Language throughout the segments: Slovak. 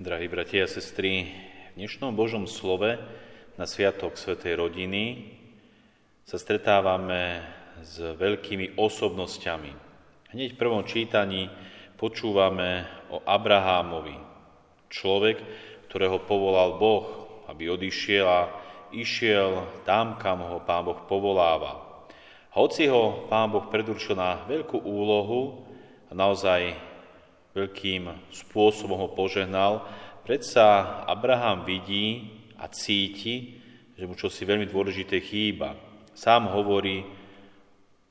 Drahí bratia a sestry, v dnešnom Božom slove na Sviatok Svetej rodiny sa stretávame s veľkými osobnosťami. Hneď v prvom čítaní počúvame o Abrahámovi, človek, ktorého povolal Boh, aby odišiel a išiel tam, kam ho Pán Boh povoláva. Hoci ho Pán Boh predurčil na veľkú úlohu a naozaj veľkým spôsobom ho požehnal, predsa Abraham vidí a cíti, že mu čosi veľmi dôležité chýba. Sám hovorí,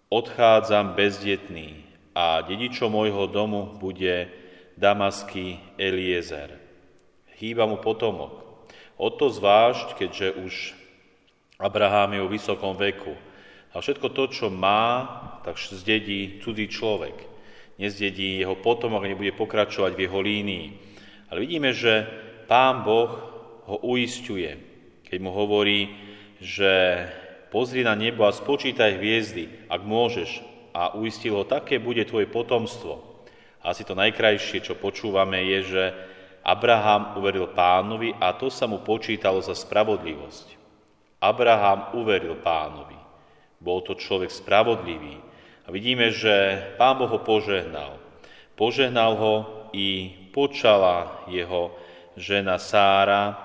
odchádzam bezdetný a dedičom môjho domu bude damaský Eliezer. Chýba mu potomok. O to zvlášť, keďže už Abraham je o vysokom veku. A všetko to, čo má, tak zdedí cudzí človek. Nezdedí jeho potomok, nebude pokračovať v jeho línii. Ale vidíme, že Pán Boh ho uistuje, keď mu hovorí, že pozri na nebo a spočítaj hviezdy, ak môžeš. A uistil ho, také bude tvoje potomstvo. Asi to najkrajšie, čo počúvame, je, že Abraham uveril pánovi a to sa mu počítalo za spravodlivosť. Abraham uveril pánovi. Bol to človek spravodlivý. A vidíme, že Pán Boh ho požehnal. Požehnal ho i počala jeho žena Sára,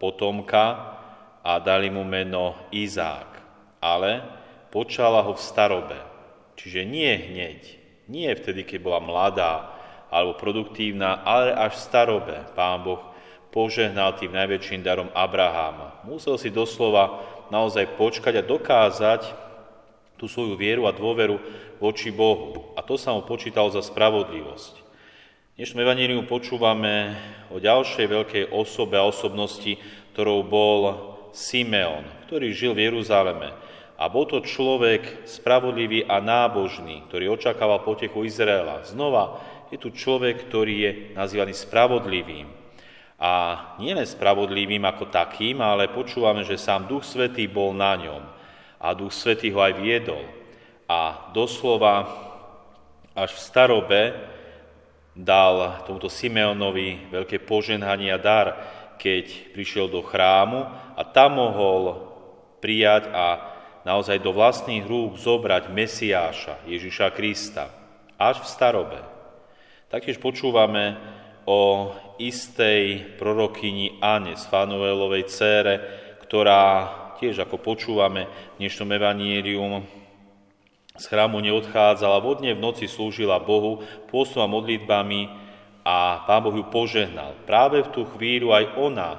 potomka, a dali mu meno Izák. Ale počala ho v starobe. Čiže nie hneď, nie vtedy, keď bola mladá alebo produktívna, ale až v starobe Pán Boh požehnal tým najväčším darom Abraháma. Musel si doslova naozaj počkať a dokázať, tú svoju vieru a dôveru voči Bohu. A to sa mu počítalo za spravodlivosť. V dnešnom evaníliu počúvame o ďalšej veľkej osobe a osobnosti, ktorou bol Simeon, ktorý žil v Jeruzaleme. A bol to človek spravodlivý a nábožný, ktorý očakával potechu Izraela. Znova je tu človek, ktorý je nazývaný spravodlivým. A nielen spravodlivým ako takým, ale počúvame, že sám Duch Svetý bol na ňom a Duch Svetý ho aj viedol. A doslova až v starobe dal tomuto Simeonovi veľké poženhanie a dar, keď prišiel do chrámu a tam mohol prijať a naozaj do vlastných rúk zobrať Mesiáša, Ježiša Krista, až v starobe. Taktiež počúvame o istej prorokyni Ane, Fanuelovej cére, ktorá tiež ako počúvame v dnešnom evanílium, z chrámu neodchádzala, vodne v noci slúžila Bohu, pôsom a modlitbami a Pán Boh ju požehnal. Práve v tú chvíľu aj ona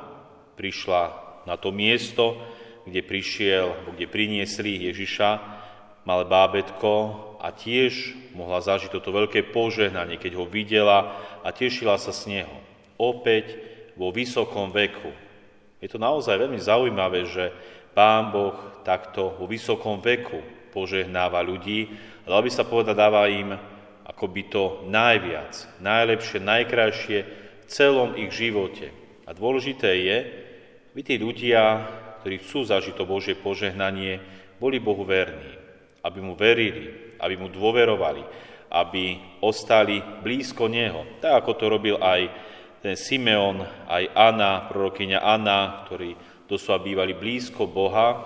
prišla na to miesto, kde prišiel, kde priniesli Ježiša, malé bábetko a tiež mohla zažiť toto veľké požehnanie, keď ho videla a tešila sa z neho. Opäť vo vysokom veku. Je to naozaj veľmi zaujímavé, že Pán Boh takto vo vysokom veku požehnáva ľudí, ale by sa povedať, dáva im akoby to najviac, najlepšie, najkrajšie v celom ich živote. A dôležité je, aby tí ľudia, ktorí chcú zažiť to Božie požehnanie, boli Bohu verní, aby mu verili, aby mu dôverovali, aby ostali blízko Neho. Tak, ako to robil aj ten Simeon, aj Anna, prorokyňa Anna, doslova bývali blízko Boha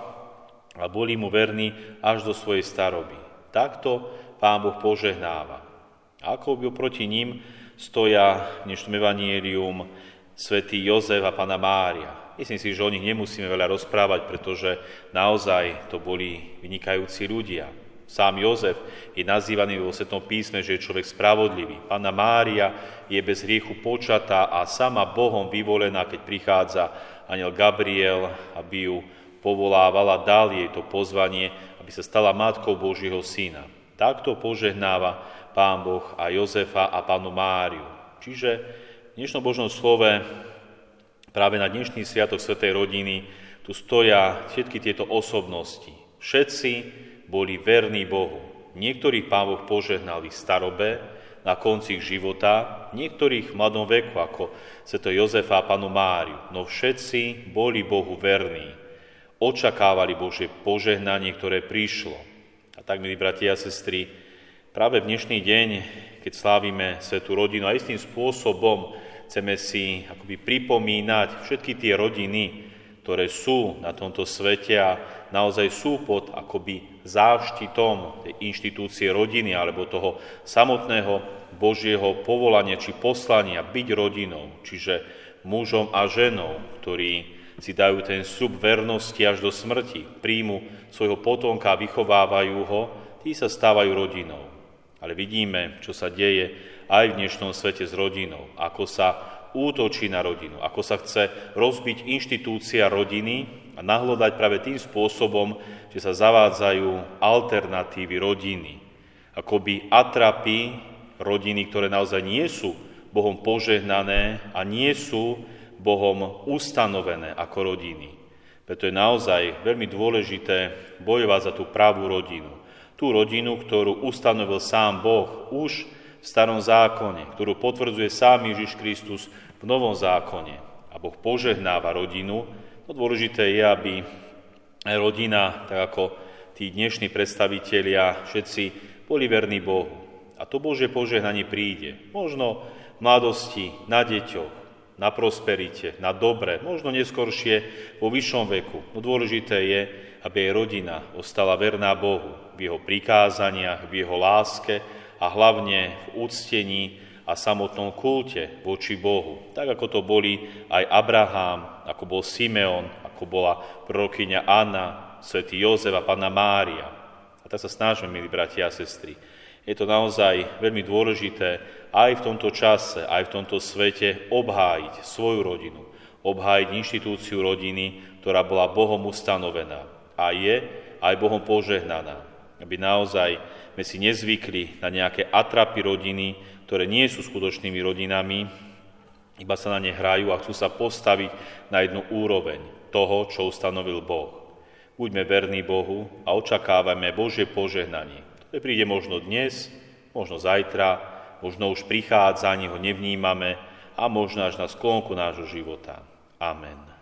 a boli mu verní až do svojej staroby. Takto Pán Boh požehnáva. Ako by proti ním stoja v dnešnom evanielium svätý Jozef a Pana Mária. Myslím si, že o nich nemusíme veľa rozprávať, pretože naozaj to boli vynikajúci ľudia. Sám Jozef je nazývaný vo Svetom písme, že je človek spravodlivý. Pána Mária je bez hriechu počatá a sama Bohom vyvolená, keď prichádza aniel Gabriel, aby ju povolával a dal jej to pozvanie, aby sa stala matkou Božieho syna. Takto požehnáva Pán Boh a Jozefa a Pánu Máriu. Čiže v dnešnom Božnom slove práve na dnešný sviatok Svetej rodiny tu stoja všetky tieto osobnosti. Všetci boli verní Bohu. Niektorých Pán Boh požehnal v starobe, na konci ich života, niektorých v mladom veku, ako sveto Jozefa a panu Máriu, no všetci boli Bohu verní. Očakávali Božie požehnanie, ktoré prišlo. A tak, milí bratia a sestry, práve v dnešný deň, keď slávime svetú rodinu a istým spôsobom chceme si akoby pripomínať všetky tie rodiny, ktoré sú na tomto svete a naozaj sú pod akoby záštitom tej inštitúcie rodiny alebo toho samotného Božieho povolania či poslania byť rodinou, čiže mužom a ženou, ktorí si dajú ten sub vernosti až do smrti, príjmu svojho potomka a vychovávajú ho, tí sa stávajú rodinou. Ale vidíme, čo sa deje aj v dnešnom svete s rodinou, ako sa útočí na rodinu, ako sa chce rozbiť inštitúcia rodiny a nahlodať práve tým spôsobom, že sa zavádzajú alternatívy rodiny, akoby atrapy rodiny, ktoré naozaj nie sú Bohom požehnané a nie sú Bohom ustanovené ako rodiny. Preto je naozaj veľmi dôležité bojovať za tú pravú rodinu. Tú rodinu, ktorú ustanovil sám Boh už v starom zákone, ktorú potvrdzuje sám Ježiš Kristus v novom zákone. A Boh požehnáva rodinu. No dôležité je, aby rodina, tak ako tí dnešní predstavitelia, všetci boli verní Bohu. A to Božie požehnanie príde. Možno v mladosti, na deťoch, na prosperite, na dobre, možno neskoršie vo vyššom veku. No dôležité je, aby aj rodina ostala verná Bohu v jeho prikázaniach, v jeho láske, a hlavne v úctení a samotnom kulte voči Bohu. Tak ako to boli aj Abraham, ako bol Simeon, ako bola prorokyňa Anna, svätý Jozef a Panna Mária. A tak sa snažíme, milí bratia a sestry. Je to naozaj veľmi dôležité aj v tomto čase, aj v tomto svete obhájiť svoju rodinu, obhájiť inštitúciu rodiny, ktorá bola Bohom ustanovená a je aj Bohom požehnaná, aby naozaj sme si nezvykli na nejaké atrapy rodiny, ktoré nie sú skutočnými rodinami, iba sa na ne hrajú a chcú sa postaviť na jednu úroveň toho, čo ustanovil Boh. Buďme verní Bohu a očakávame Božie požehnanie. To príde možno dnes, možno zajtra, možno už prichádza, ani ho nevnímame a možno až na sklonku nášho života. Amen.